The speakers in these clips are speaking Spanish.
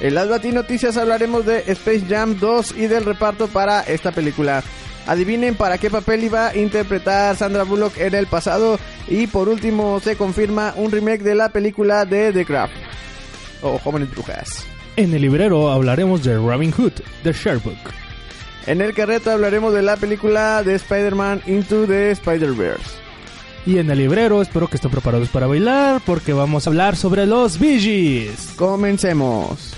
En las Bati Noticias hablaremos de Space Jam 2 y del reparto para esta película. Adivinen para qué papel iba a interpretar Sandra Bullock en el pasado. Y por último se confirma un remake de la película de The Craft. O Jóvenes Brujas. En el librero hablaremos de Robin Hood, The Sherbook. En el carreto hablaremos de la película de Spider-Man Into the Spider-Verse. Y en el librero espero que estén preparados para bailar porque vamos a hablar sobre los Gees. Comencemos.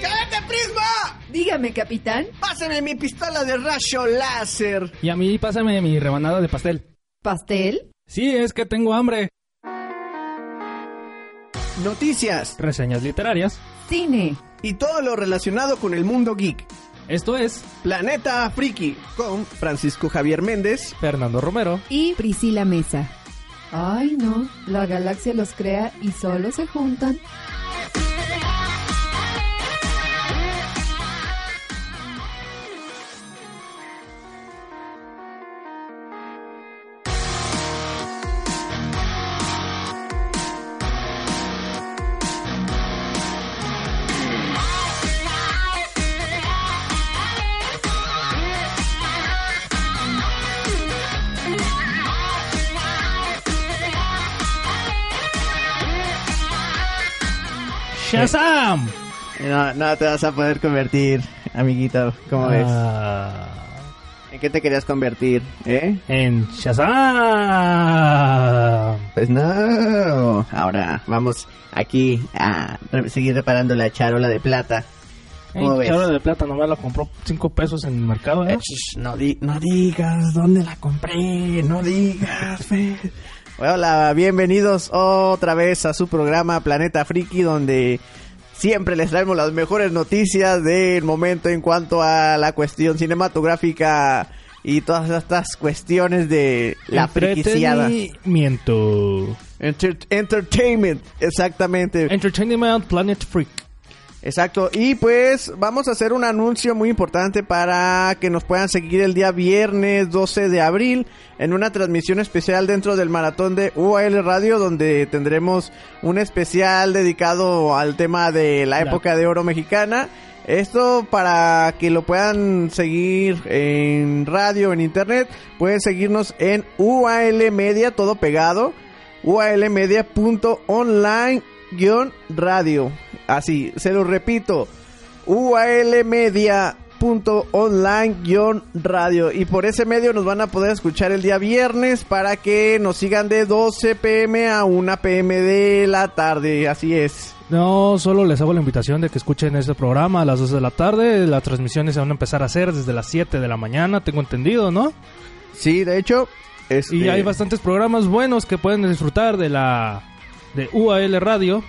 ¡Cállate, Prisma! Dígame, capitán. Pásame mi pistola de rayo láser. Y a mí pásame mi rebanada de pastel. ¿Pastel? Sí, es que tengo hambre. Noticias Reseñas literarias. Cine. y todo lo relacionado con el mundo geek. Esto es Planeta Friki con Francisco Javier Méndez. Fernando Romero. Y Priscila Mesa. Ay, no. La galaxia los crea y solo se juntan. No, no te vas a poder convertir, amiguito. ¿Cómo ves? Ah, ¿En qué te querías convertir? ¿Eh? en Shazam. Pues no. Ahora vamos aquí a seguir reparando la charola de plata. ¿Cómo El ves? charo de plata nomás la compró 5 pesos en el mercado, ¿eh? Eh, no, di- no digas dónde la compré, no digas. fe. Hola, bienvenidos otra vez a su programa Planeta Friki, donde siempre les traemos las mejores noticias del momento en cuanto a la cuestión cinematográfica y todas estas cuestiones de la friquiciada. Entretenimiento. Enter- entertainment, exactamente. Entertainment Planet Freak. Exacto, y pues vamos a hacer un anuncio muy importante para que nos puedan seguir el día viernes 12 de abril en una transmisión especial dentro del maratón de UAL Radio donde tendremos un especial dedicado al tema de la época de oro mexicana. Esto para que lo puedan seguir en radio, en internet, pueden seguirnos en UAL Media, todo pegado, ualmedia.online guion radio. Así, se lo repito. ualmedia.online guion radio. Y por ese medio nos van a poder escuchar el día viernes para que nos sigan de 12 pm a 1 pm de la tarde. Así es. No, solo les hago la invitación de que escuchen este programa a las 2 de la tarde. Las transmisiones se van a empezar a hacer desde las 7 de la mañana, tengo entendido, ¿no? Sí, de hecho. Este... Y hay bastantes programas buenos que pueden disfrutar de la de UAL Radio.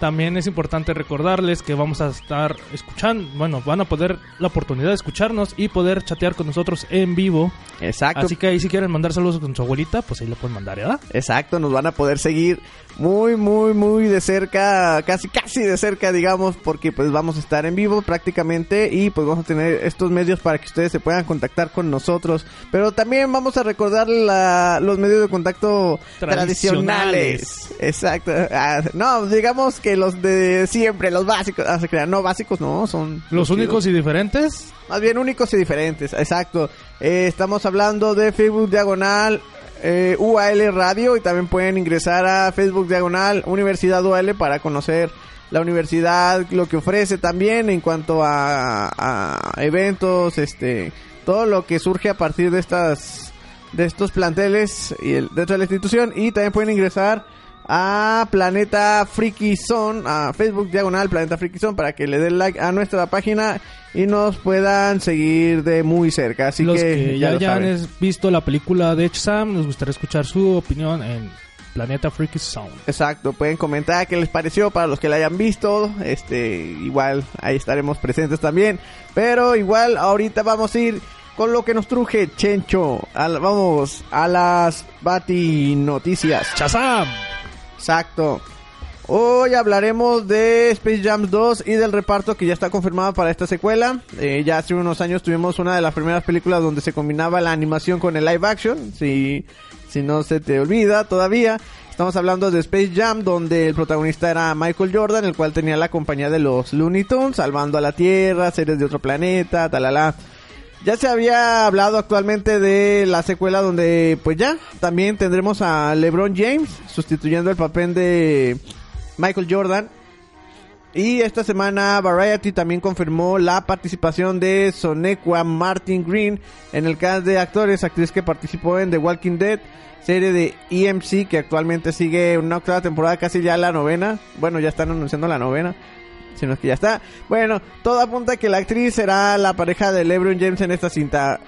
También es importante recordarles que vamos a estar escuchando, bueno, van a poder la oportunidad de escucharnos y poder chatear con nosotros en vivo. Exacto. Así que ahí si quieren mandar saludos con su abuelita, pues ahí lo pueden mandar, ¿verdad? Exacto, nos van a poder seguir muy, muy, muy de cerca, casi, casi de cerca, digamos, porque pues vamos a estar en vivo prácticamente y pues vamos a tener estos medios para que ustedes se puedan contactar con nosotros. Pero también vamos a recordar la- los medios de contacto tradicionales. Tradicionales. Exacto. Ah, no, digamos que los de siempre, los básicos. Ah, se crean. No, básicos no, son... Los únicos y diferentes. Más bien únicos y diferentes, exacto. Eh, estamos hablando de Facebook Diagonal eh, UAL Radio y también pueden ingresar a Facebook Diagonal Universidad UAL para conocer la universidad, lo que ofrece también en cuanto a, a eventos, este, todo lo que surge a partir de estas de estos planteles y el, dentro de la institución y también pueden ingresar a Planeta Freaky Zone, a Facebook Diagonal Planeta Freaky Zone, para que le den like a nuestra página y nos puedan seguir de muy cerca. Así Los que, que ya ya es- visto la película de Sam, nos gustaría escuchar su opinión en Planeta Freaky Sound. Exacto, pueden comentar qué les pareció para los que la hayan visto. Este, igual ahí estaremos presentes también. Pero igual ahorita vamos a ir con lo que nos truje Chencho. Al- vamos a las Bati Noticias. ¡Chazam! Exacto. Hoy hablaremos de Space Jam 2 y del reparto que ya está confirmado para esta secuela. Eh, ya hace unos años tuvimos una de las primeras películas donde se combinaba la animación con el live action. Si, si no se te olvida todavía. Estamos hablando de Space Jam, donde el protagonista era Michael Jordan, el cual tenía la compañía de los Looney Tunes, salvando a la Tierra, seres de otro planeta, talala. Ya se había hablado actualmente de la secuela donde pues ya también tendremos a LeBron James sustituyendo el papel de Michael Jordan. Y esta semana Variety también confirmó la participación de Sonequa Martin Green en el cast de actores, actriz que participó en The Walking Dead, serie de EMC que actualmente sigue una octava temporada, casi ya la novena. Bueno, ya están anunciando la novena. Si no es que ya está. Bueno, todo apunta que la actriz será la pareja de LeBron James en esta cinta.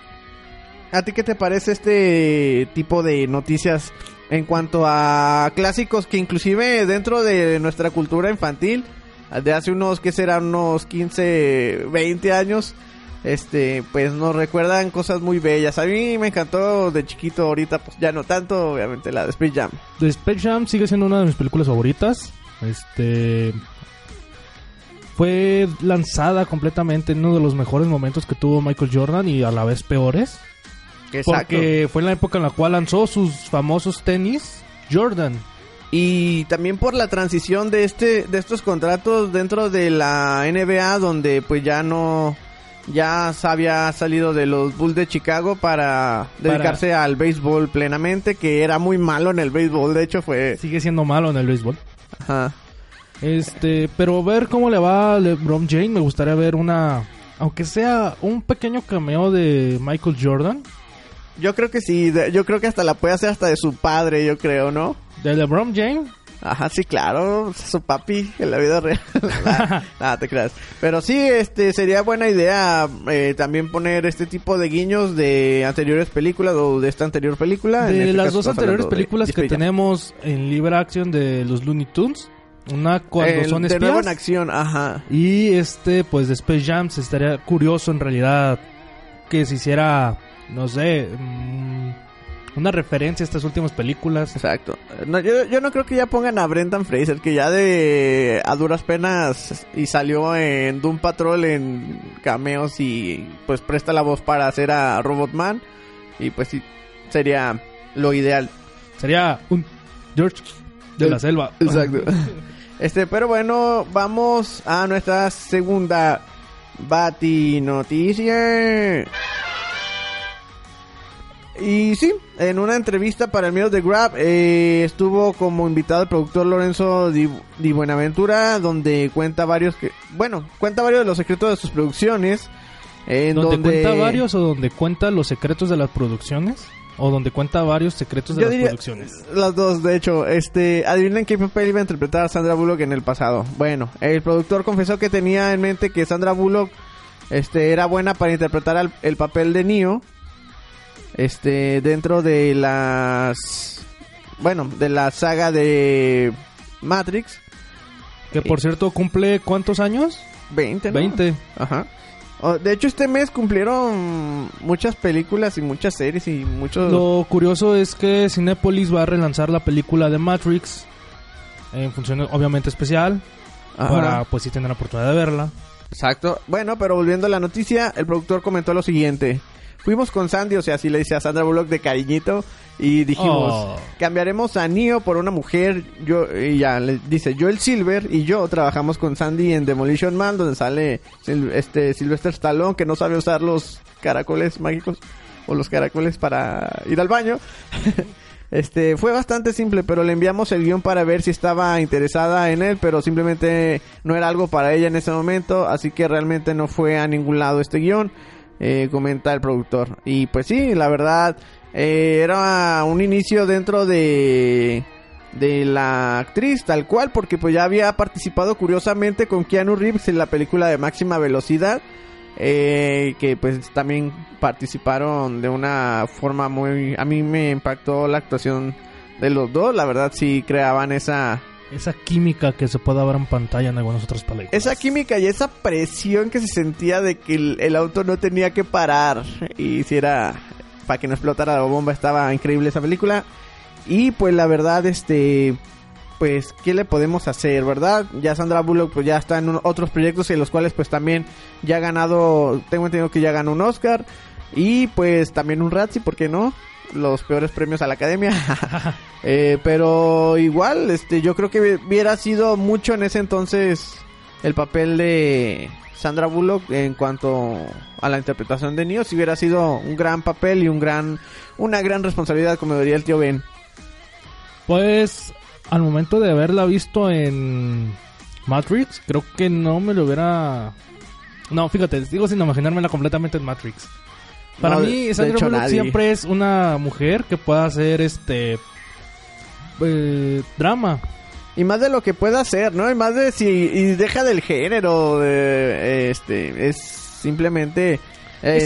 ¿A ti qué te parece este tipo de noticias en cuanto a clásicos que inclusive dentro de nuestra cultura infantil, de hace unos, que serán unos 15, 20 años, este, pues nos recuerdan cosas muy bellas. A mí me encantó de chiquito, ahorita pues ya no tanto, obviamente la de Space Jam. Space Jam sigue siendo una de mis películas favoritas. Este fue lanzada completamente en uno de los mejores momentos que tuvo Michael Jordan y a la vez peores. Porque fue en la época en la cual lanzó sus famosos tenis Jordan. Y también por la transición de este de estos contratos dentro de la NBA donde pues ya no ya se había salido de los Bulls de Chicago para dedicarse al béisbol plenamente, que era muy malo en el béisbol, de hecho fue Sigue siendo malo en el béisbol. ajá. Este, pero ver cómo le va a LeBron James, me gustaría ver una, aunque sea un pequeño cameo de Michael Jordan, Yo creo que sí, yo creo que hasta la puede hacer hasta de su padre, yo creo, ¿no? de LeBron James. Ajá, sí, claro, su papi en la vida real. Nada, te creas. Pero sí, este, sería buena idea eh, también poner este tipo de guiños de anteriores películas o de esta anterior película. En De este las caso dos anteriores de películas que tenemos en libre acción de los Looney Tunes, una cuando El- son de nuevo en espías acción, ajá. y este pues de Space Jam se estaría curioso en realidad que se hiciera, no sé, mm, una referencia a estas últimas películas. Exacto. No, yo, yo no creo que ya pongan a Brendan Fraser, que ya de a duras penas y salió en Doom Patrol en cameos y pues presta la voz para hacer a Robotman. Y pues sí, sería lo ideal. Sería un George de El- la selva. Exacto. Este, pero bueno, vamos a nuestra segunda Bati Noticia. Y sí, en una entrevista para el medio de Grab eh, estuvo como invitado el productor Lorenzo Di, Di Buenaventura, donde cuenta varios que, bueno, cuenta varios de los secretos de sus producciones. En ¿Donde donde cuenta varios o donde cuenta los secretos de las producciones? ¿O donde cuenta varios secretos de Yo las diría- producciones? Las dos, de hecho. Este, adivinen qué papel iba a interpretar a Sandra Bullock en el pasado. Bueno, el productor confesó que tenía en mente que Sandra Bullock este, era buena para interpretar al- el papel de Neo. Este, dentro de las. Bueno, de la saga de Matrix. Que por cierto cumple ¿cuántos años? 20, ¿no? 20. Ajá. Oh, De hecho, este mes cumplieron muchas películas y muchas series y muchos... Lo curioso es que Cinepolis va a relanzar la película de Matrix en función obviamente especial Ajá. para pues si tener la oportunidad de verla. Exacto. Bueno, pero volviendo a la noticia, el productor comentó lo siguiente. Fuimos con Sandy, o sea, así le dice a Sandra Bullock de cariñito, y dijimos, Oh. cambiaremos a Neo por una mujer. Yo, y ya, le dice, Joel Silver y yo trabajamos con Sandy en Demolition Man, donde sale Sil- este Sylvester Stallone, que no sabe usar los caracoles mágicos, o los caracoles para ir al baño. Este, fue bastante simple, pero le enviamos el guion para ver si estaba interesada en él, pero simplemente no era algo para ella en ese momento, así que realmente no fue a ningún lado este guion, eh, comenta el productor. Y pues sí, la verdad, eh, era un inicio dentro de de la actriz tal cual porque pues ya había participado curiosamente con Keanu Reeves en la película de máxima velocidad eh, que pues también participaron de una forma muy a mí me impactó la actuación de los dos la verdad sí creaban esa esa química que se puede ver en pantalla en algunas otras películas esa química y esa presión que se sentía de que el, auto no tenía que parar y si era para que no explotara la bomba estaba increíble esa película y pues la verdad, este, pues, ¿qué le podemos hacer, verdad? Ya Sandra Bullock pues ya está en otros proyectos en los cuales pues también ya ha ganado, tengo entendido que ya ganó un Oscar y pues también un Razzie, ¿por qué no? Los peores premios a la academia. eh, pero igual, este, yo creo que hubiera sido mucho en ese entonces el papel de Sandra Bullock en cuanto a la interpretación de Neo, si hubiera sido un gran papel y un gran, una gran responsabilidad, como diría el tío Ben. Pues al momento de haberla visto en Matrix, creo que no me lo hubiera... No, fíjate, digo sin imaginármela completamente en Matrix. Para mí, Sandra Bullock siempre es una mujer que pueda hacer este... Eh, drama. Y más de lo que pueda hacer, ¿no? Y más de si... Y deja del género, de, este... Es simplemente...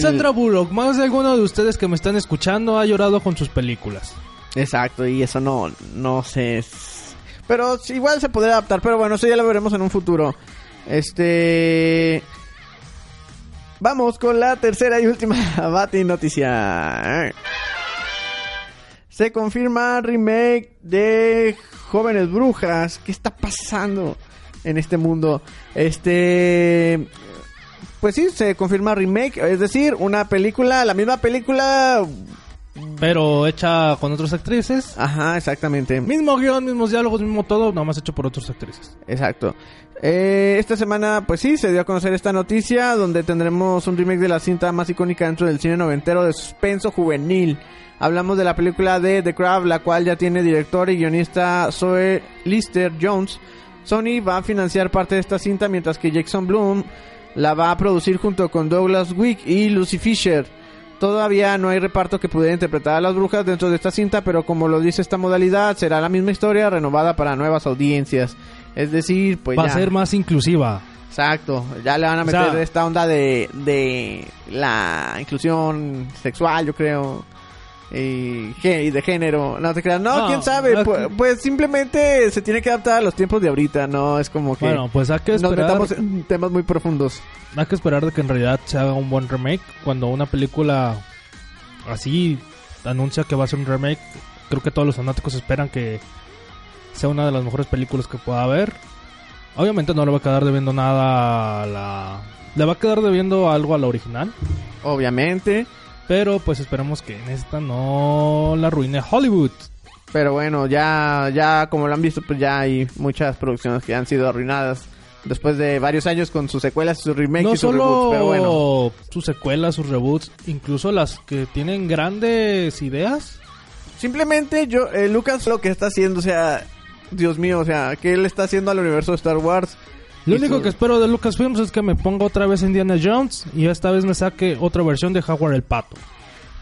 Sandra Bullock. Más de alguno de ustedes que me están escuchando ha llorado con sus películas. Exacto, y eso no, no sé. Pero igual se podría adaptar, pero bueno, eso ya lo veremos en un futuro. Este... Vamos con la tercera y última Bati noticia. Se confirma remake de Jóvenes Brujas. ¿Qué está pasando en este mundo? Este... Pues sí, se confirma remake, es decir, una película, la misma película pero hecha con otras actrices. Ajá, exactamente. Mismo guion, mismos diálogos, mismo todo, nada más hecho por otras actrices. Exacto. Eh, esta semana, pues sí, se dio a conocer esta noticia donde tendremos un remake de la cinta más icónica dentro del cine noventero de suspenso juvenil. Hablamos de la película de The Crab, la cual ya tiene director y guionista Zoe Lister Jones. Sony va a financiar parte de esta cinta mientras que Jackson Bloom la va a producir junto con Douglas Wick y Lucy Fisher. Todavía no hay reparto que pudiera interpretar a las brujas dentro de esta cinta, pero como lo dice esta modalidad, será la misma historia renovada para nuevas audiencias. Es decir, pues va a ser más inclusiva. Exacto, ya le van a meter esta onda de, de la inclusión sexual, yo creo. Y, de género, no te creas, no, quién sabe, pues, pues, simplemente se tiene que adaptar a los tiempos de ahorita, no es como que bueno, pues hay que esperar, nos metamos en temas muy profundos. Hay que esperar de que en realidad se haga un buen remake. Cuando una película así anuncia que va a ser un remake, creo que todos los fanáticos esperan que sea una de las mejores películas que pueda haber. Obviamente no le va a quedar debiendo nada a la... Le va a quedar debiendo algo a la original. Obviamente. Pero pues esperemos que en esta no la arruine Hollywood. Pero bueno, ya, ya como lo han visto, pues ya hay muchas producciones que han sido arruinadas después de varios años con sus secuelas, sus remakes y sus reboots. Pero bueno, sus secuelas, sus reboots, incluso las que tienen grandes ideas. Simplemente yo, eh, Lucas lo que está haciendo, o sea, Dios mío, o sea, que él está haciendo al universo de Star Wars lo único que espero de Lucasfilms es que me ponga otra vez Indiana Jones y esta vez me saque otra versión de Howard el Pato.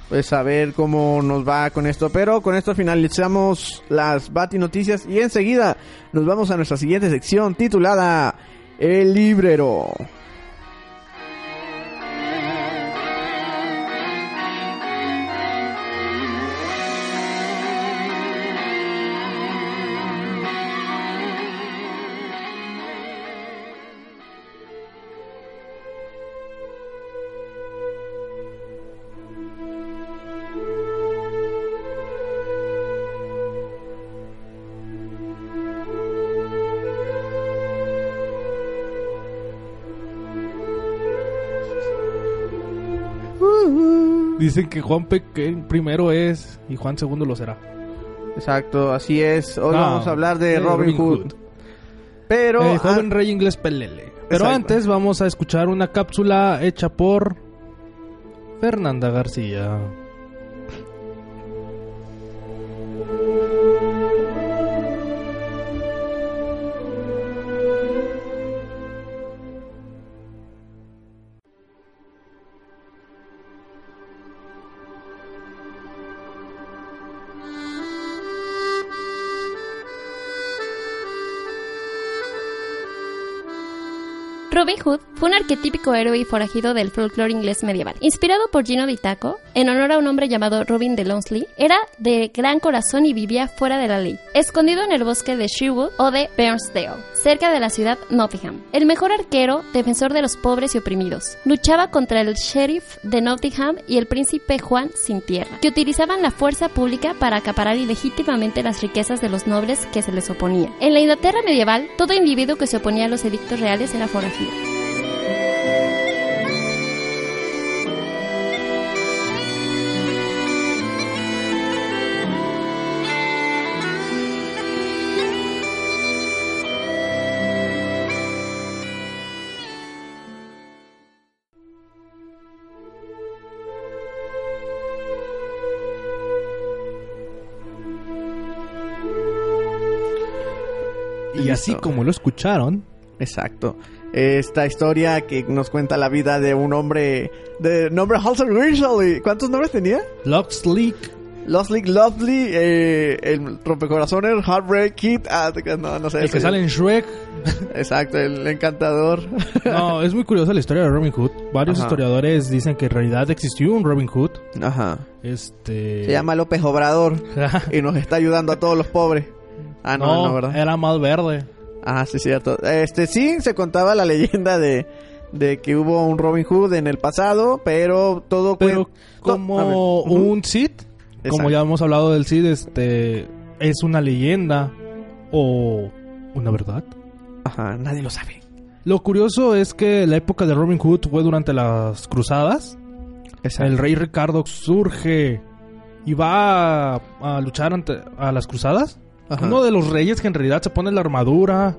Pues a ver cómo nos va con esto. Pero con esto finalizamos las Bati Noticias y enseguida nos vamos a nuestra siguiente sección titulada El Librero. Dicen que Juan primero es y Juan segundo lo será. Exacto, así es. Hoy vamos a hablar de, Robin, Hood. Pero el joven rey inglés Pelele. Pero antes vamos a escuchar una cápsula hecha por Fernanda García. Fue un arquetípico héroe y forajido del folclore inglés medieval. Inspirado por Gino di Taco, en honor a un hombre llamado Robin de Lonsley, era de gran corazón y vivía fuera de la ley, escondido en el bosque de Sherwood o de Bairnsdale, cerca de la ciudad Nottingham. El mejor arquero, defensor de los pobres y oprimidos, luchaba contra el sheriff de Nottingham y el príncipe Juan sin tierra, que utilizaban la fuerza pública para acaparar ilegítimamente las riquezas de los nobles que se les oponía. En la Inglaterra medieval, todo individuo que se oponía a los edictos reales era forajido. Y así como lo escucharon, Exacto. Esta historia que nos cuenta la vida de un hombre de nombre Halsey Griswold. ¿Cuántos nombres tenía? Locksleek Losley Lovely, eh, el rompecorazones, Heartbreak Kid, ah, no, no sé. el que sale en Shrek. Exacto, el encantador. No, es muy curiosa la historia de Robin Hood. Varios Ajá. historiadores dicen que en realidad existió un Robin Hood. Ajá. Este. Se llama López Obrador y nos está ayudando a todos los pobres. Ah, no, no, no, ¿verdad? era más verde. Ah, sí, cierto. Este, sí, se contaba la leyenda de, de que hubo un Robin Hood en el pasado, pero todo Pero cuen- como un Cid, como Exacto. ya hemos hablado del Cid, este es una leyenda o una verdad. Ajá, nadie lo sabe. Lo curioso es que la época de Robin Hood fue durante las cruzadas. El rey Ricardo surge y va a, a luchar ante a las cruzadas. Ajá. Uno de los reyes que en realidad se pone la armadura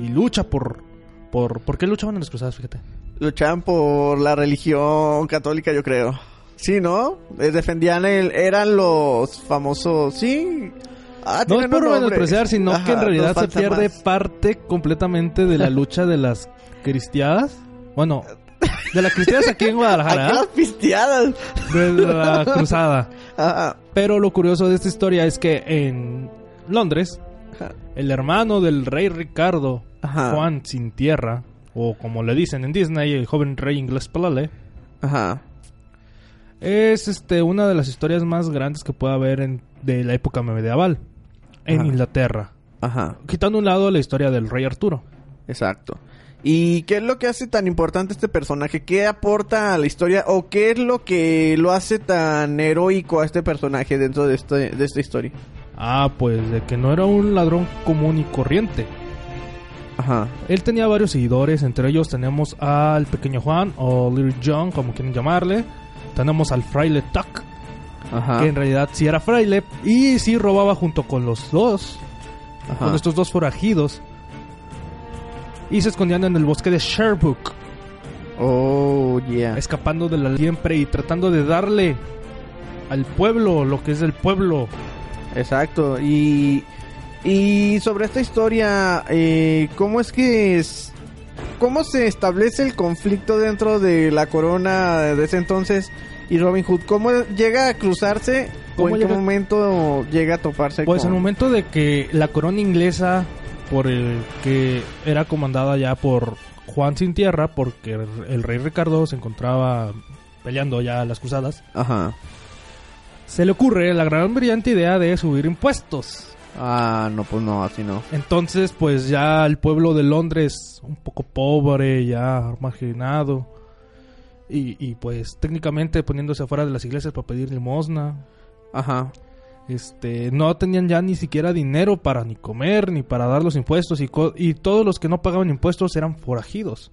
y lucha por por ¿por qué luchaban en las cruzadas? Fíjate. Luchaban por la religión católica, yo creo. Sí, ¿no? Eh, defendían el... Eran los famosos... Sí. Ah, No es por menospreciar, sino Ajá, que en realidad se pierde más. parte completamente de la lucha de las cristiadas. Bueno, de las cristiadas aquí en Guadalajara, las pisteadas. de la cruzada. Ajá. Pero lo curioso de esta historia es que en Londres, Ajá. el hermano del rey Ricardo, Ajá. Juan sin tierra, o como le dicen en Disney, el joven rey inglés Palale, Ajá. es este una de las historias más grandes que puede haber en, de la época medieval en Ajá. Inglaterra. Ajá. Quitando a un lado la historia del rey Arturo. Exacto. ¿Y qué es lo que hace tan importante este personaje? ¿Qué aporta a la historia? ¿O qué es lo que lo hace tan heroico a este personaje dentro de, este, de esta historia? Ah, pues de que no era un ladrón común y corriente. Ajá. Él tenía varios seguidores, entre ellos tenemos al pequeño Juan o Little John, como quieren llamarle. Tenemos al fraile Tuck, Ajá. que en realidad sí era fraile y sí robaba junto con los dos, Ajá. con estos dos forajidos. Y se escondían en el bosque de Sherbrooke, Oh, yeah. escapando de la siempre y tratando de darle al pueblo lo que es del pueblo. Exacto. Y, y sobre esta historia, eh, ¿cómo es que es... ¿Cómo se establece el conflicto dentro de la corona de ese entonces y Robin Hood? ¿Cómo llega a cruzarse o ¿Cómo en qué llega- momento llega a toparse Pues en con... el momento de que la corona inglesa, por el que era comandada ya por Juan sin tierra, porque el el rey Ricardo se encontraba peleando ya las cruzadas, Ajá. Se le ocurre la gran brillante idea de subir impuestos. Ah, no, pues no, así no. Entonces, pues ya el pueblo de Londres, un poco pobre, ya marginado, y, y pues técnicamente poniéndose afuera de las iglesias para pedir limosna, Ajá. este no tenían ya ni siquiera dinero para ni comer ni para dar los impuestos y, co- y todos los que no pagaban impuestos eran forajidos.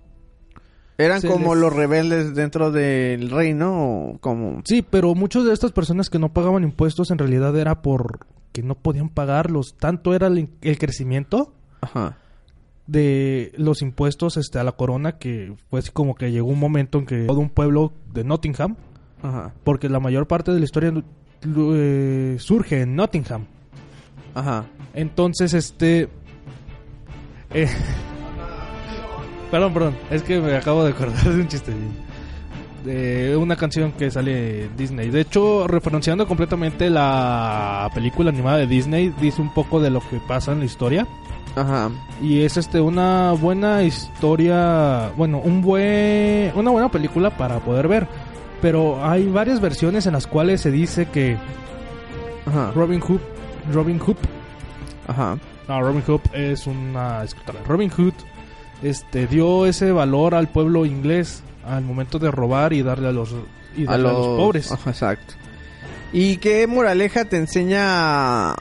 Eran Se como les- los rebeldes dentro del reino, como... Sí, pero muchas de estas personas que no pagaban impuestos en realidad era por que no podían pagarlos. Tanto era el, el crecimiento Ajá. de los impuestos este, a la corona que fue así como que llegó un momento en que todo un pueblo de Nottingham, Ajá. porque la mayor parte de la historia eh, surge en Nottingham. Ajá. Entonces, este. eh, perdón, perdón. Es que me acabo de acordar de un chiste. De una canción que sale Disney. De hecho, referenciando completamente la película animada de Disney, dice un poco de lo que pasa en la historia. Ajá. Y es este una buena historia, bueno, un buen una buena película para poder ver. Pero hay varias versiones en las cuales se dice que Ajá. Robin Hood Robin Hood Ajá. no, Robin Hood es una escritora. Robin Hood este dio ese valor al pueblo inglés al momento de robar y darle a los y darle a los, pobres. Ajá, exacto. ¿Y qué moraleja te enseña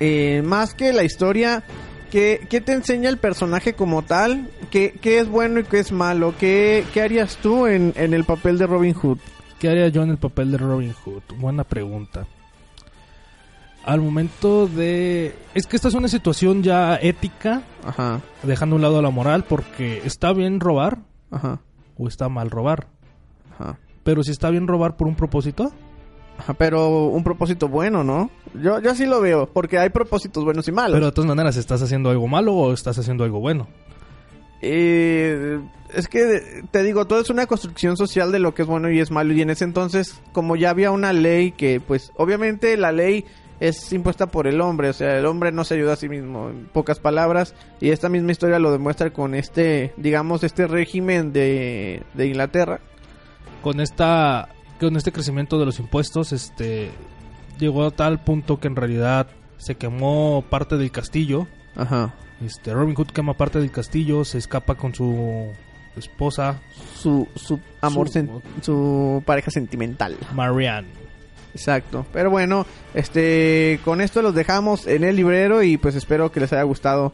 eh, más que la historia? ¿Qué, qué te enseña el personaje como tal? ¿Qué, qué es bueno y qué es malo? ¿Qué, qué harías tú en, en el papel de Robin Hood? ¿Qué haría yo en el papel de Robin Hood? Buena pregunta. Al momento de... Es que esta es una situación ya ética, Ajá, dejando a un lado la moral, porque está bien robar ajá, o está mal robar. ajá. Pero si está bien robar por un propósito, Ajá, Pero un propósito bueno, ¿no? Yo, yo así lo veo, porque hay propósitos buenos y malos. pero de todas maneras, ¿estás haciendo algo malo o estás haciendo algo bueno? Eh, es que te digo, todo es una construcción social de lo que es bueno y es malo. Y en ese entonces, como ya había una ley que, pues, obviamente la ley es impuesta por el hombre. O sea, el hombre no se ayuda a sí mismo, en pocas palabras. Y esta misma historia lo demuestra con este, digamos, este régimen de, de Inglaterra. Con esta con este crecimiento de los impuestos, este llegó a tal punto que en realidad se quemó parte del castillo. Ajá. Este Robin Hood quema parte del castillo, se escapa con su esposa Su, su amor, Su- sen- su pareja sentimental. Marianne. Exacto. Pero bueno, este con esto los dejamos en el librero y pues espero que les haya gustado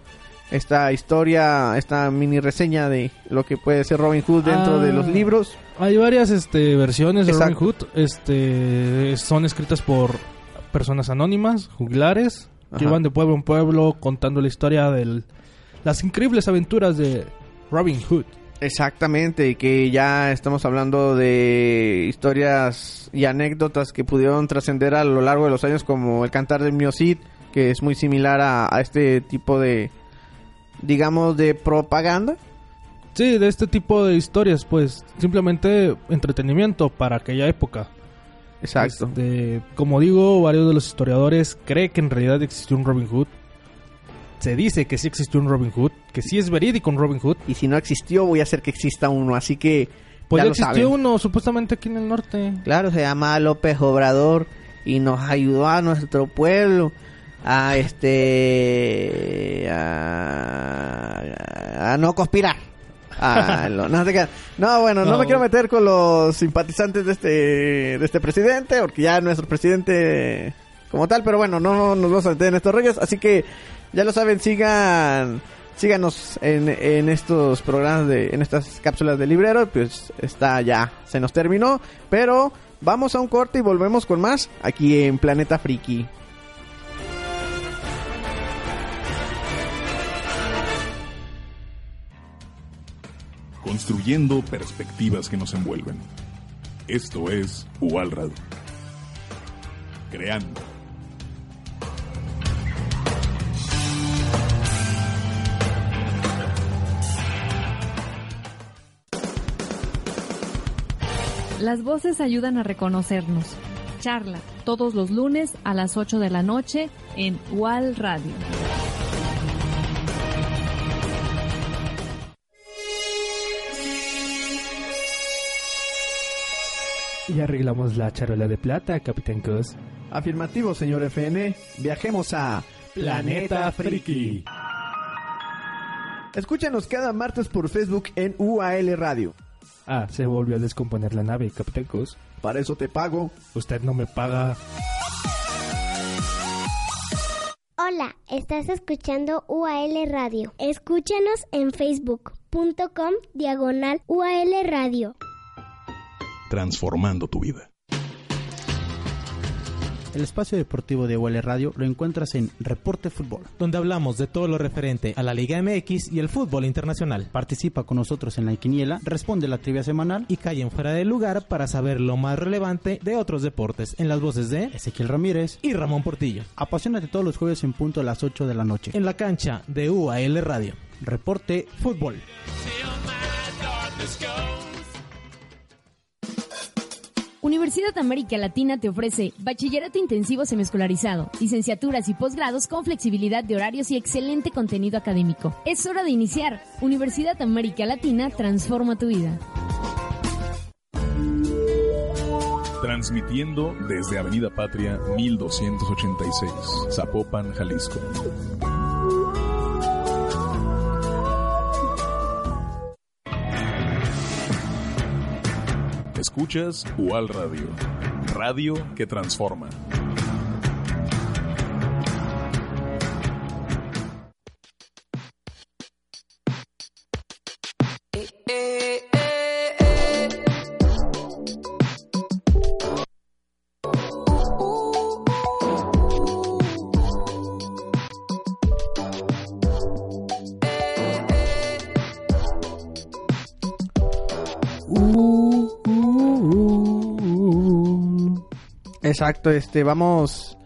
esta historia, esta mini reseña de lo que puede ser Robin Hood dentro Ah. de los libros. Hay varias este, versiones de Exacto. Robin Hood. Este, son escritas por personas anónimas, juglares, que van de pueblo en pueblo contando la historia de las increíbles aventuras de Robin Hood. Exactamente, y que ya estamos hablando de historias y anécdotas que pudieron trascender a lo largo de los años como el cantar del Mio Cid, que es muy similar a, a este tipo de digamos de propaganda. Sí, de este tipo de historias, pues simplemente entretenimiento para aquella época. Exacto. Este, como digo, varios de los historiadores creen que en realidad existió un Robin Hood. Se dice que sí existió un Robin Hood, que sí es verídico un Robin Hood. Y si no existió, voy a hacer que exista uno, así que Pues ya existió saben. uno, supuestamente aquí en el norte. Claro, se llama López Obrador y nos ayudó a nuestro pueblo a este a, a no conspirar. Ah, lo- no. No, bueno, no, No. me quiero meter con los simpatizantes de este de este presidente, porque ya nuestro presidente como tal, pero bueno, no nos vamos a meter en estos rollos, así que ya lo saben, sigan síganos en, estos programas de en estas cápsulas de librero, pues está ya se nos terminó, pero vamos a un corte y volvemos con más aquí en Planeta Friki. construyendo perspectivas que nos envuelven. Esto es UAL Radio. Creando. Las voces ayudan a reconocernos. Charla, todos los lunes a las 8 de la noche en UAL Radio. Y arreglamos la charola de plata, Capitán Cos. Afirmativo, señor FN. Viajemos a Planeta Friki. Escúchanos cada martes por Facebook en UAL Radio. Ah, se volvió a descomponer la nave, Capitán Cos. Para eso te pago. Usted no me paga. Hola, estás escuchando UAL Radio. Escúchanos en facebook.com diagonal UAL Radio. Transformando tu vida. El espacio deportivo de UL Radio lo encuentras en Reporte Fútbol. donde hablamos de todo lo referente a la Liga MX y el fútbol internacional. Participa con nosotros en la quiniela, responde la trivia semanal Y callen fuera de lugar para saber lo más relevante de otros deportes en las voces de Ezequiel Ramírez. y Ramón Portillo. Apasionate todos los jueves en punto a las 8 de la noche. En la cancha de UAL Radio. Reporte Fútbol. Universidad América Latina te ofrece bachillerato intensivo semiescolarizado, licenciaturas y posgrados con flexibilidad de horarios y excelente contenido académico. Es hora de iniciar. Universidad América Latina transforma tu vida. Transmitiendo desde Avenida Patria 1286, Zapopan, Jalisco. Escuchas UAL Radio, radio que transforma. Exacto, este, vamos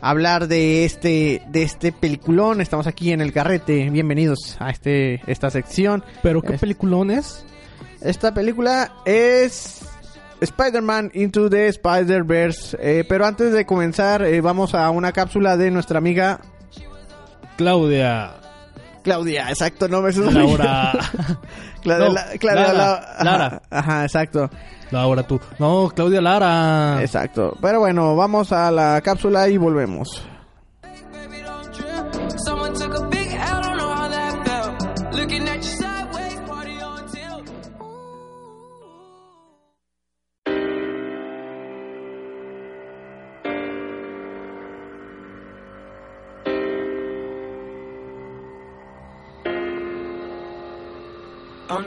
a hablar de este, de este peliculón. Estamos aquí en el carrete. Bienvenidos a este, esta sección. ¿Pero qué peliculón es? Esta película es Spider-Man Into the Spider-Verse. Eh, pero antes de comenzar, eh, vamos a una cápsula de nuestra amiga Claudia. Claudia, exacto, no me Laura. Claudia, No, La- Lara, La- Lara. Ajá, exacto. Laura, tú. No, Claudia Lara. Exacto. Pero bueno, vamos a la cápsula y volvemos.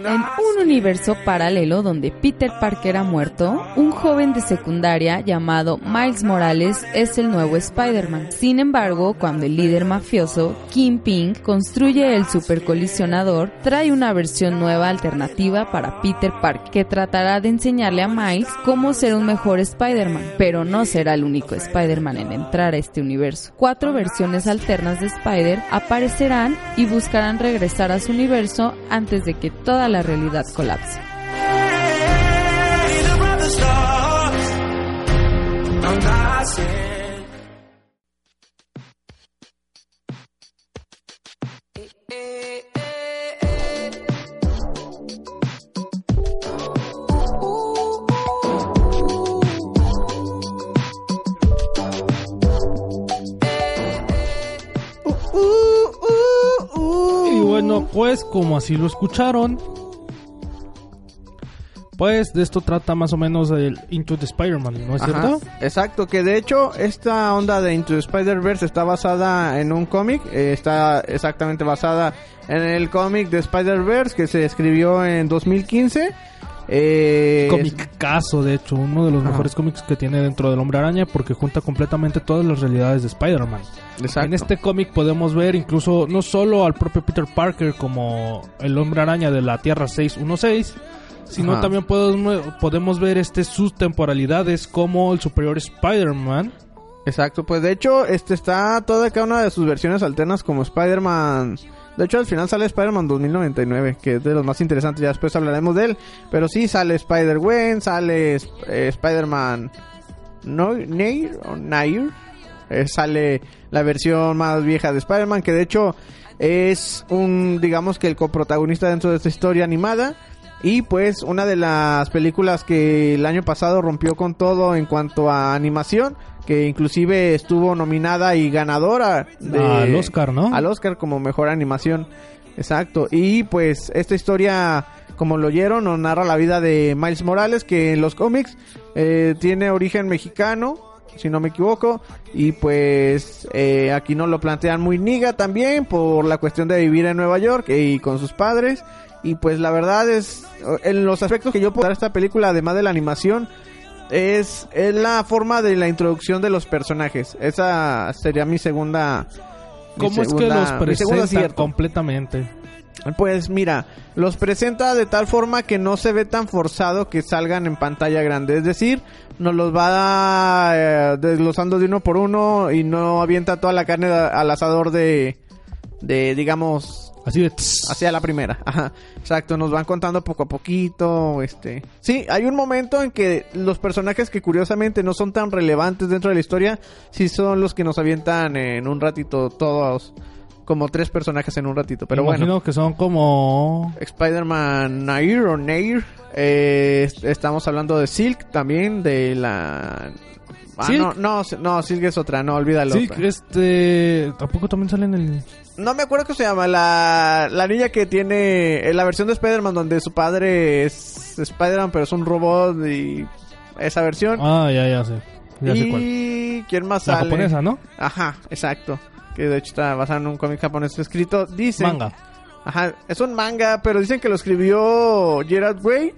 En un universo paralelo donde Peter Parker ha muerto, un joven de secundaria llamado Miles Morales es el nuevo Spider-Man. Sin embargo, cuando el líder mafioso, Kingpin, construye el supercolisionador, trae una versión nueva alternativa para Peter Parker que tratará de enseñarle a Miles cómo ser un mejor Spider-Man, pero no será el único Spider-Man en entrar a este universo. Cuatro versiones alternas de Spider aparecerán y buscarán regresar a su universo antes de que toda la realidad colapse. Pues como así lo escucharon, pues de esto trata más o menos el Into the Spider-Man, ¿no es Ajá, cierto? Exacto, que de hecho esta onda de Into the Spider-Verse está basada en un cómic, eh, está exactamente basada en el cómic de Spider-Verse que se escribió en 2015. Eh, Cómic caso, de hecho, uno de los Ajá. mejores cómics que tiene dentro del Hombre Araña porque junta completamente todas las realidades de Spider-Man. Exacto. En este cómic podemos ver incluso no solo al propio Peter Parker como el Hombre Araña de la Tierra 616, sino Ajá. también podemos, podemos ver este sus temporalidades como el superior Spider-Man. Exacto, pues de hecho este está toda cada una de sus versiones alternas como Spider-Man. De hecho al final sale Spider-Man 2099, que es de los más interesantes, ya después hablaremos de él. Pero sí sale Spider-Gwen, sale eh, Spider-Man no, Nair, o Nair. Eh, sale la versión más vieja de Spider-Man, que de hecho es un, digamos que el coprotagonista dentro de esta historia animada. Y pues una de las películas que el año pasado rompió con todo en cuanto a animación, que inclusive estuvo nominada y ganadora de- Al Oscar, ¿no? Al Oscar como mejor animación. Exacto. Y pues esta historia, como lo oyeron, nos narra la vida de Miles Morales, que en los cómics eh, tiene origen mexicano, si no me equivoco. Y pues eh, aquí no lo plantean muy niga también por la cuestión de vivir en Nueva York y con sus padres. Y pues la verdad es, en los aspectos que yo puedo dar a esta película, además de la animación, es, es la forma de la introducción de los personajes. Esa sería mi segunda... mi ¿Cómo es que segunda- los presenta completamente? Pues mira, los presenta de tal forma que no se ve tan forzado que salgan en pantalla grande. Es decir, nos los va eh, desglosando de uno por uno y no avienta toda la carne al asador de, de digamos Así de... hacia la primera. Ajá. Exacto, nos van contando poco a poquito, este. Sí, hay un momento en que los personajes que curiosamente no son tan relevantes dentro de la historia, sí son los que nos avientan en un ratito todos como tres personajes en un ratito, pero Me bueno. imagino que son como... Spider-Man Nair o Nair. eh, est- estamos hablando de Silk también, de la... Ah, ¿Silk? no, no, no, Silk es otra, no, olvídalo. Sí, este... Tampoco también sale en el... No me acuerdo cómo se llama, la, la niña que tiene eh, la versión de Spider-Man donde su padre es Spider-Man pero es un robot y esa versión. Ah, ya, ya sé. Ya sé cuál. y quién más La sale? japonesa, ¿no? Ajá, exacto. Que de hecho está basado en un cómic japonés escrito. Dicen, Manga. Ajá, es un manga, pero dicen que lo escribió Gerard Way,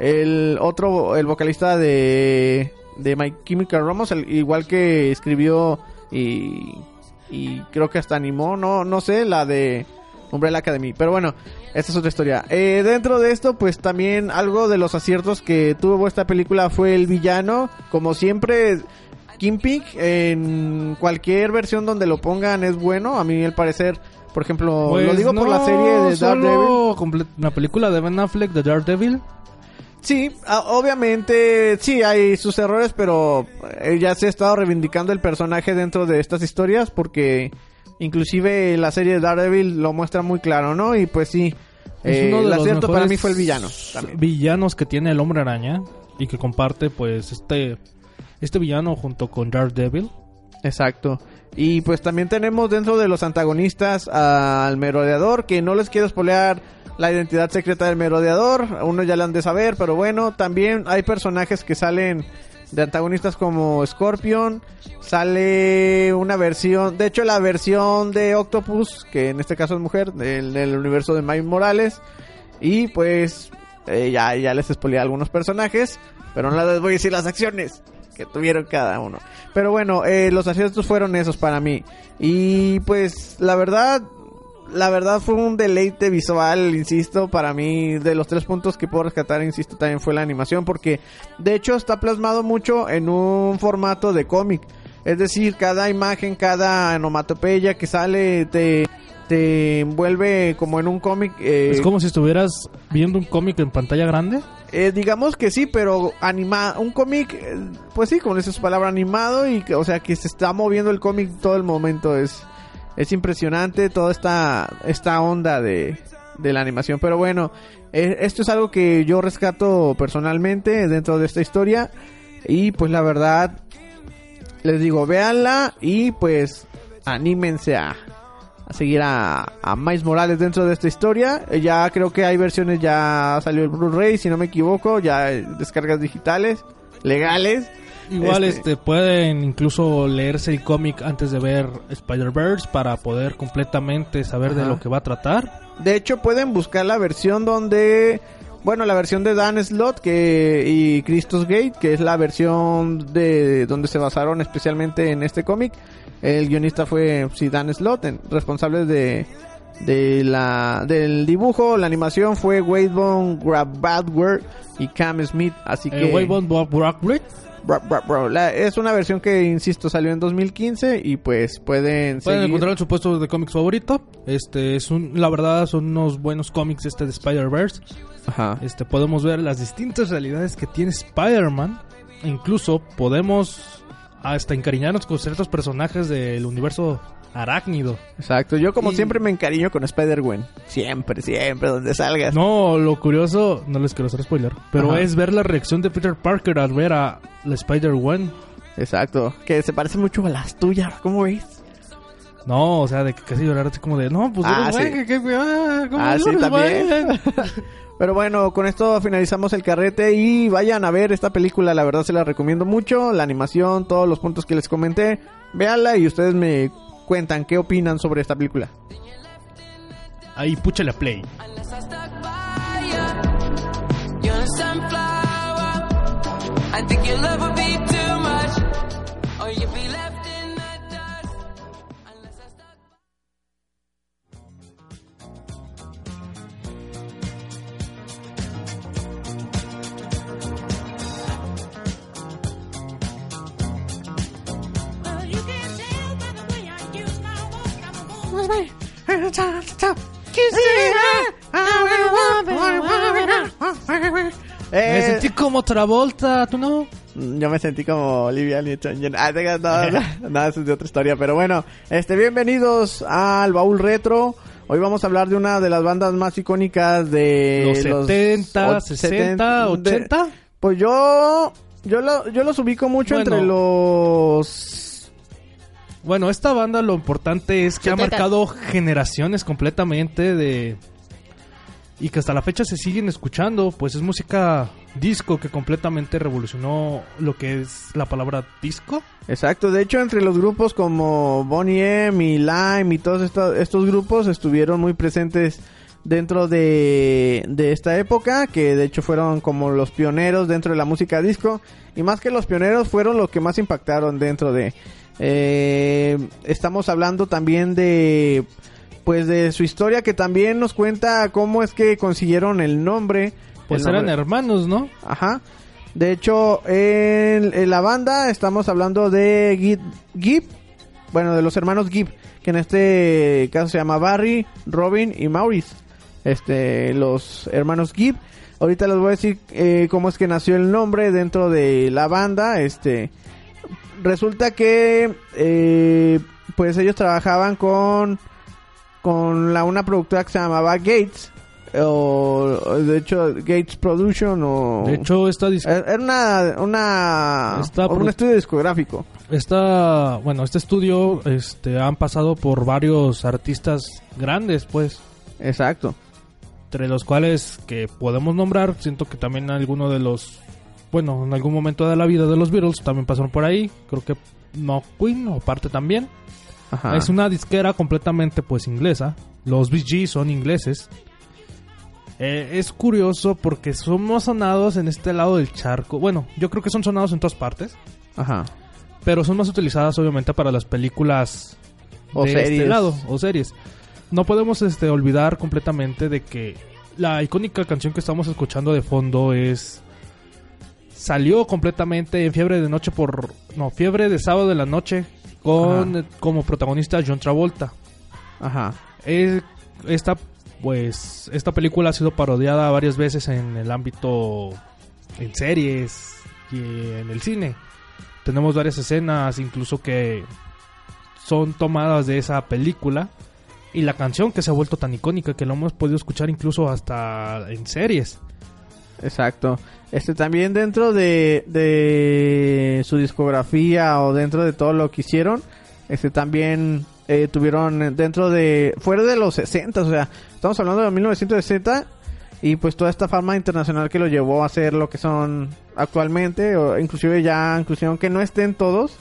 el otro, el vocalista de, de My Chemical Romance, el- igual que escribió y, y creo que hasta animó, no, no sé, la de Umbrella Academy. Pero bueno, esta es otra historia. Eh, dentro de esto, pues también algo de los aciertos que tuvo esta película fue el villano. Como siempre, Kingpin en cualquier versión donde lo pongan es bueno. A mí, al parecer, por ejemplo, Pues lo digo por la serie de Daredevil. La película de Ben Affleck de Daredevil. Sí, obviamente, sí, hay sus errores, pero eh, ya se ha estado reivindicando el personaje dentro de estas historias porque inclusive la serie de Daredevil lo muestra muy claro, ¿no? Y pues sí, Es eh, uno de los acierto para mí fue el villano. también. Villanos que tiene el Hombre Araña y que comparte pues este este villano junto con Daredevil. Exacto. Y pues también tenemos dentro de los antagonistas al merodeador, que no les quiero spoilear la identidad secreta del merodeador, uno ya la han de saber, pero bueno, también hay personajes que salen de antagonistas como Scorpion, sale una versión, de hecho la versión de Octopus, que en este caso es mujer, del, universo de Miles Morales, y pues eh, ya, ya les spoileé algunos personajes, pero no les voy a decir las acciones que tuvieron cada uno. Pero bueno, eh, los aciertos fueron esos para mí. Y pues la verdad, la verdad fue un deleite visual, insisto, para mí de los tres puntos que puedo rescatar, insisto, también fue la animación, porque de hecho está plasmado mucho en un formato de cómic. Es decir, cada imagen, cada onomatopeya que sale te, te envuelve como en un cómic. eh, Es como si estuvieras viendo un cómic en pantalla grande. eh, digamos que sí, pero anima un cómic, eh, pues sí, dice su palabra, animado y que, o sea, que se está moviendo el cómic todo el momento. Es, es impresionante toda esta, esta onda de, de la animación. Pero bueno, eh, esto es algo que yo rescato personalmente dentro de esta historia. Y pues la verdad, les digo, véanla y pues anímense a, a seguir a, a Miles Morales dentro de esta historia. Eh, Ya creo que hay versiones, ya salió el Blu-ray, si no me equivoco, ya descargas digitales, legales. Igual Este- este, pueden incluso leerse el cómic antes de ver Spider-Verse para poder completamente saber de lo que va a tratar. De hecho, pueden buscar la versión donde. Bueno, la versión de Dan Slott que, y Christos Gate, que es la versión de donde se basaron especialmente en este cómic. El guionista fue sí, Dan Slott, en- responsable de, de la, del dibujo. La animación fue Wade Von Grabadwer y Cam Smith. Así que. Eh, Bob La- es una versión que, insisto, salió en 2015 y pues pueden, Pueden seguir- encontrar en su puesto de cómics favorito. Este es un, la verdad son unos buenos cómics este de Spider-Verse. Ajá. Este podemos ver las distintas realidades que tiene Spider-Man. Incluso podemos hasta encariñarnos con ciertos personajes del universo arácnido. Exacto, yo como Y- siempre me encariño con Spider-Gwen. Siempre, siempre, donde salgas. No, lo curioso, no les quiero hacer spoiler, pero Ajá. es ver la reacción de Peter Parker al ver a la Spider-Gwen. Exacto, que se parece mucho a las tuyas, ¿cómo ves? No, o sea, de que casi llorar así como de, no, pues Ah, sí. Que- ah, ¿cómo Ah, sí, también. Pero bueno, con esto finalizamos el carrete y vayan a ver esta película, la verdad se la recomiendo mucho, la animación, todos los puntos que les comenté, véanla y ustedes me cuentan qué opinan sobre esta película. Ahí, púchale a play. You're a sunflower. I think your love Me sentí como Travolta, ¿tú no? Yo me sentí como Olivia Newton-John. Ah, no, no, no, eso es de otra historia. Pero bueno, este, bienvenidos al Baúl Retro. Hoy vamos a hablar de una de las bandas más icónicas de Los 70, och- 60, 80. pues yo, yo, lo, yo los ubico mucho Bueno. entre los... Bueno, esta banda lo importante es que ha 70. marcado generaciones completamente de... Y que hasta la fecha se siguen escuchando, pues es música disco que completamente revolucionó lo que es la palabra disco. Exacto, de hecho entre los grupos como Bonnie M y Lime y todos estos, estos grupos estuvieron muy presentes dentro de, de esta época, que de hecho fueron como los pioneros dentro de la música disco, y más que los pioneros fueron los que más impactaron dentro de... eh, estamos hablando también de pues de su historia que también nos cuenta cómo es que consiguieron el nombre. Pues el eran nombre- hermanos, ¿no? Ajá. De hecho, en, en la banda estamos hablando de Gibb, bueno, de los hermanos Gibb, que en este caso se llama Barry, Robin y Maurice. Este, los hermanos Gibb. Ahorita les voy a decir eh, cómo es que nació el nombre dentro de la banda. Este, resulta que, eh, pues ellos trabajaban con, con la, una productora que se llamaba Gates. O, o de hecho, Gates Production o... De hecho, esta dis- Era una, una, Esta un estudio discográfico. esta, bueno, este estudio este han pasado por varios artistas grandes, pues. Exacto. Entre los cuales que podemos nombrar, siento que también alguno de los bueno, en algún momento de la vida de los Beatles también pasaron por ahí, creo que no Queen o parte también. Ajá. Es una disquera completamente pues inglesa. Los Gees son ingleses. Eh, es curioso porque somos sonados en este lado del charco. Bueno, yo creo que son sonados en todas partes. Ajá. Pero son más utilizadas obviamente para las películas O de series. este lado o series. No podemos este olvidar completamente de que la icónica canción que estamos escuchando de fondo es salió completamente en Fiebre de Noche por no, Fiebre de Sábado de la Noche con Ajá. como protagonista John Travolta. Ajá. Es- esta pues esta película ha sido parodiada varias veces en el ámbito en series y en el cine. Tenemos varias escenas incluso que son tomadas de esa película y la canción que se ha vuelto tan icónica que lo hemos podido escuchar incluso hasta en series. Exacto. Este también dentro de, de su discografía o dentro de todo lo que hicieron, este también eh, tuvieron dentro de fuera de los 60, o sea, estamos hablando de 1960 y pues toda esta fama internacional que lo llevó a ser lo que son actualmente o inclusive ya inclusive aunque no estén todos,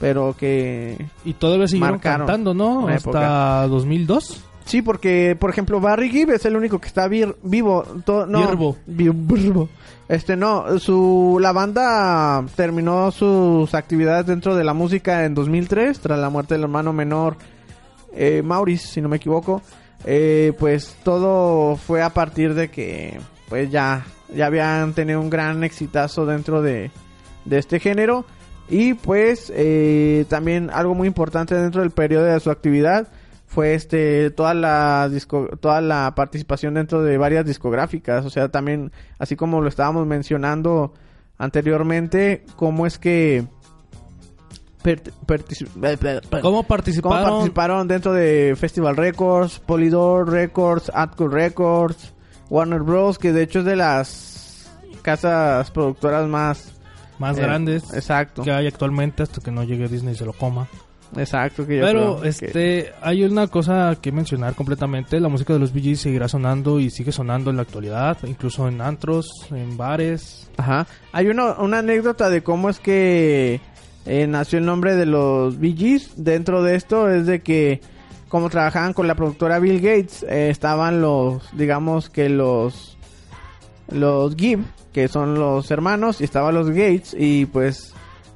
pero que Y todavía siguieron Marcaron cantando, ¿no? Hasta época. 2002. Sí, porque, por ejemplo, Barry Gibb es el único que está vir- vivo. To- no. Este, no, su, la banda terminó sus actividades dentro de la música en 2003, tras la muerte del hermano menor, eh, Maurice, si no me equivoco. Eh, pues todo fue a partir de que, pues ya, ya habían tenido un gran exitazo dentro de, de este género. Y pues eh, también algo muy importante dentro del periodo de su actividad fue este toda la disco, toda la participación dentro de varias discográficas, o sea, también así como lo estábamos mencionando anteriormente, cómo es que particip- ¿Cómo participaron? cómo participaron dentro de Festival Records, Polydor Records, Atco Records, Warner Bros, que de hecho es de las casas productoras más más eh, grandes exacto. que hay actualmente hasta que no llegue Disney y se lo coma. Exacto, que yo Pero creo que- este hay una cosa que mencionar completamente, la música de los Gees seguirá sonando y sigue sonando en la actualidad, incluso en antros, en bares. Ajá. Hay una, una anécdota de cómo es que eh, nació el nombre de los Gees. Dentro de esto es de que como trabajaban con la productora Bill Gates, eh, estaban los, digamos que los, los Gibb, que son los hermanos, y estaban los Gates, y pues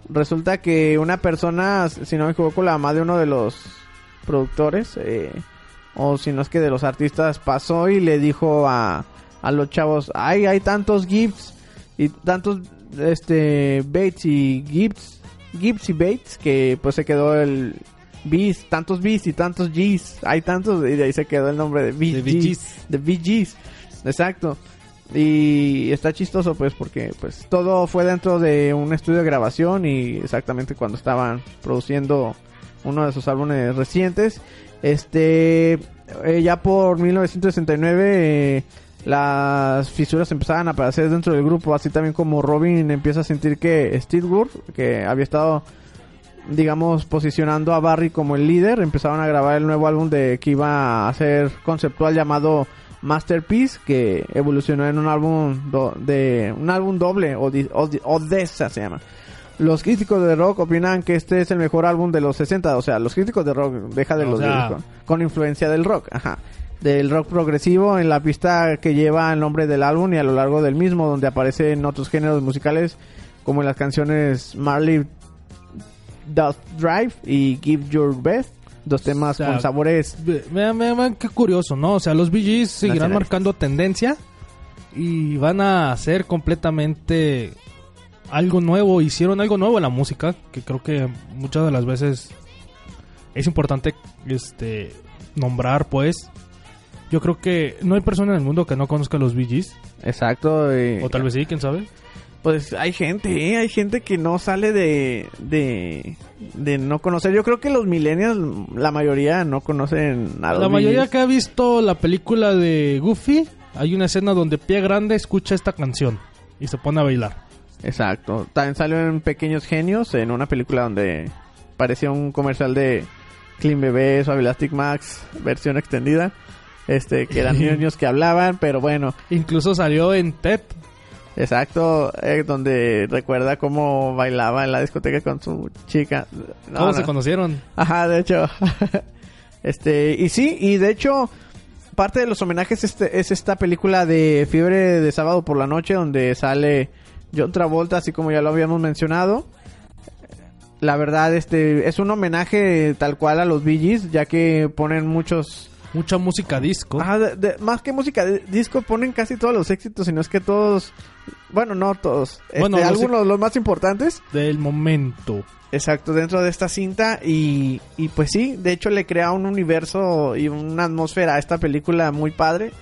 resulta que una persona, si no me equivoco, la mamá de uno de los productores, eh, o si no es que de los artistas, pasó y le dijo a, a los chavos, ay, hay tantos Gibbs y tantos este Bates y Gibbs, Gibbs y Bates que pues se quedó el B's, tantos B's y tantos G's. Hay tantos y de ahí se quedó el nombre de Bee De Bee Gees. Exacto. Y está chistoso pues porque pues todo fue dentro de un estudio de grabación y exactamente cuando estaban produciendo uno de sus álbumes recientes. Este eh, ya por 1969 eh, las fisuras empezaban a aparecer dentro del grupo, así también como Robin empieza a sentir que Steve que había estado digamos posicionando a Barry como el líder, empezaron a grabar el nuevo álbum de que iba a ser conceptual llamado Masterpiece, que evolucionó en un álbum do- de un álbum doble, Odi- Odessa se llama. Los críticos de rock opinan que este es el mejor álbum de los 60, o sea, los críticos de rock, deja de O los sea- con, con influencia del rock, ajá. Del rock progresivo en la pista que lleva el nombre del álbum y a lo largo del mismo, donde aparecen otros géneros musicales como en las canciones Marley Doth Drive y Give Your Best, dos temas O sea, con sabores Ve- Vean, vean, vean qué curioso, ¿no? O sea, los Gees seguirán marcando tendencia y van a hacer completamente algo nuevo. Hicieron algo nuevo en la música, que creo que muchas de las veces es importante este nombrar, pues. Yo creo que no hay persona en el mundo que no conozca los Gees. Exacto. O tal vez sí, quién sabe. Pues hay gente, ¿eh? hay gente que no sale de, de, de no conocer. Yo creo que los millennials, la mayoría no conocen a los La mayoría que ha visto la película de Goofy, hay una escena donde Pie Grande escucha esta canción y se pone a bailar. Exacto. También salió en Pequeños Genios, en una película donde parecía un comercial de Clean Bebé, Suave Elastic Max, versión extendida. Este, que eran niños que hablaban, pero bueno. Incluso salió en TED. Exacto, eh, donde recuerda cómo bailaba en la discoteca con su chica. No, ¿Cómo no. se conocieron? Ajá, de hecho. este, y sí, y de hecho, parte de los homenajes este, es esta película de Fiebre de Sábado por la Noche, donde sale John Travolta, así como ya lo habíamos mencionado. La verdad, este, es un homenaje tal cual a los Gees, ya que ponen muchos... Mucha música disco. Ajá, de- de- más que música de disco, ponen casi todos los éxitos, sino es que todos... Bueno, no todos. Este, Bueno, algunos, los más importantes. Del momento. Exacto, dentro de esta cinta y, y pues sí, de hecho le crea un universo y una atmósfera a esta película muy padre,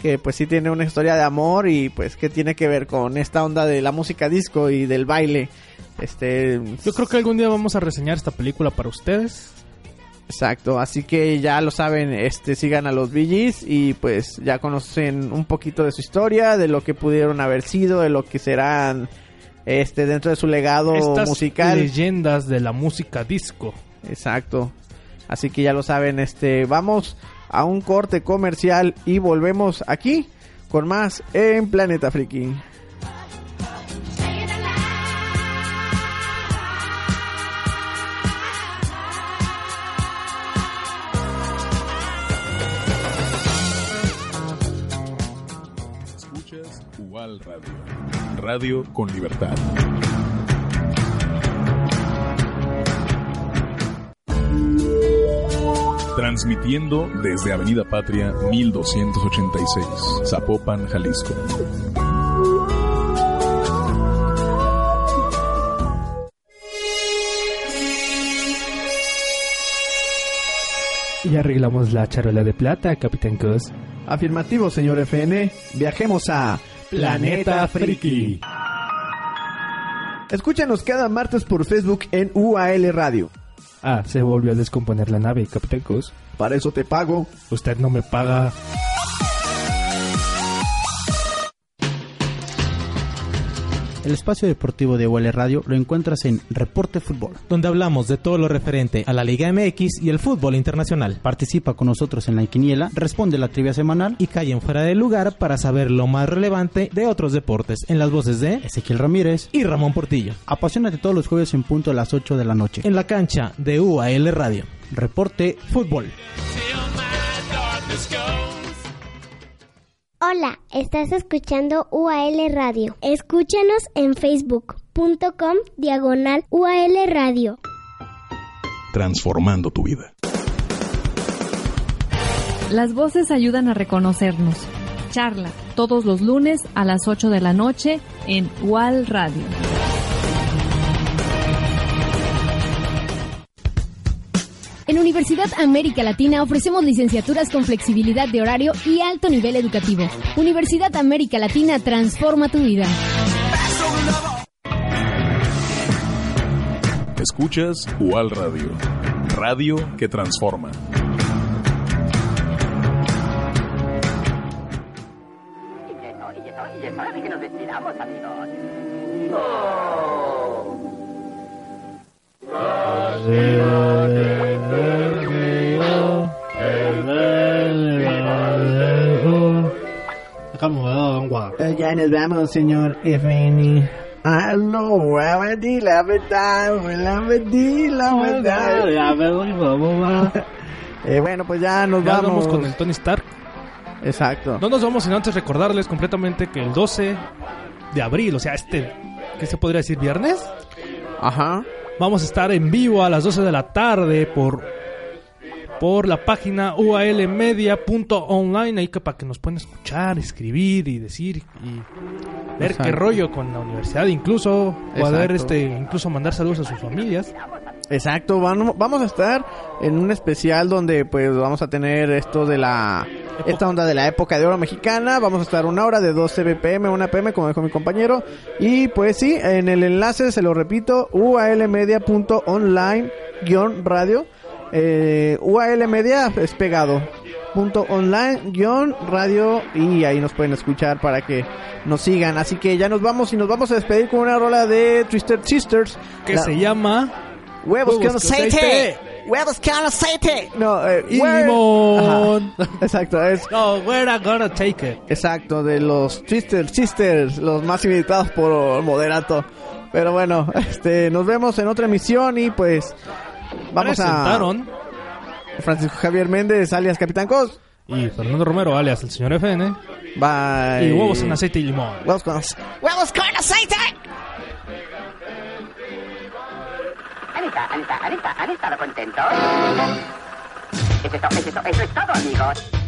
que pues sí tiene una historia de amor y pues que tiene que ver con esta onda de la música disco y del baile. Este, Yo creo que algún día vamos a reseñar esta película para ustedes. Exacto, así que ya lo saben, este sigan a los Gees y pues ya conocen un poquito de su historia, de lo que pudieron haber sido, de lo que serán este dentro de su legado Estas musical. leyendas de la música disco. Exacto. Así que ya lo saben, este, vamos a un corte comercial y volvemos aquí con más en Planeta Friki. Radio. Radio con libertad. Transmitiendo desde Avenida Patria 1286, Zapopan, Jalisco. Y arreglamos la charola de plata, Capitán Cos. Afirmativo, señor FN. Viajemos a Planeta Friki. Escúchanos cada martes por Facebook en UAL Radio. Ah, se volvió a descomponer la nave, Capitán Cos. Para eso te pago. Usted no me paga. El espacio deportivo de UL Radio lo encuentras en Reporte Fútbol. donde hablamos de todo lo referente a la Liga MX y el fútbol internacional. Participa con nosotros en la quiniela, responde la trivia semanal Y callen fuera de lugar para saber lo más relevante de otros deportes en las voces de Ezequiel Ramírez. y Ramón Portillo. Apasionate todos los jueves en punto a las 8 de la noche. En la cancha de UAL Radio. Reporte Fútbol. Hola, estás escuchando UAL Radio. Escúchanos en facebook.com diagonal UAL Radio. Transformando tu vida. Las voces ayudan a reconocernos. Charla, todos los lunes a las 8 de la noche en UAL Radio. En Universidad América Latina ofrecemos licenciaturas con flexibilidad de horario y alto nivel educativo. Universidad América Latina transforma tu vida. Escuchas UAL Radio. Radio que transforma. Eh, ya nos vamos, señor FN. Ah, no, la verdad, la verdad, la verdad, la verdad. Eh, bueno, pues ya nos Ya vamos. vamos con el Tony Stark. Exacto. No nos vamos sin antes recordarles completamente que el 12 de abril, o sea, este, ¿qué se podría decir? ¿Viernes? Ajá. Vamos a estar en vivo a las 12 de la tarde por por la página ualmedia.online ahí que para que nos puedan escuchar, escribir y decir y ver qué rollo con la universidad, incluso. Poder este incluso mandar saludos a sus familias. Exacto, vamos a estar en un especial donde pues vamos a tener esto de la esta onda de la época de oro mexicana, vamos a estar una hora de 12 BPM, una PM como dijo mi compañero. Y pues sí, en el enlace se lo repito, ualmedia.online guion radio, eh, UAL Media es pegado punto online guion radio y ahí nos pueden escuchar para que nos sigan así que ya nos vamos y nos vamos a despedir con una rola de Twisted Sisters Que La- se llama Huevos, con aceite. Huevos con aceite. No, eh, Y hue- limón. Ajá. Exacto, es. No, we're not gonna take it. Exacto, de los Twister Sisters, los más invitados por Moderato. Pero bueno, este, nos vemos en otra emisión y pues vamos Presentaron a Francisco Javier Méndez, alias Capitán Cos. y Fernando Romero, alias el señor FN, Bye. y huevos en aceite y limón. Huevos con aceite. ¡Huevos con aceite! ¿Han estado, han estado, han estado, contentos? Eso es eso es todo, eso es todo, amigos.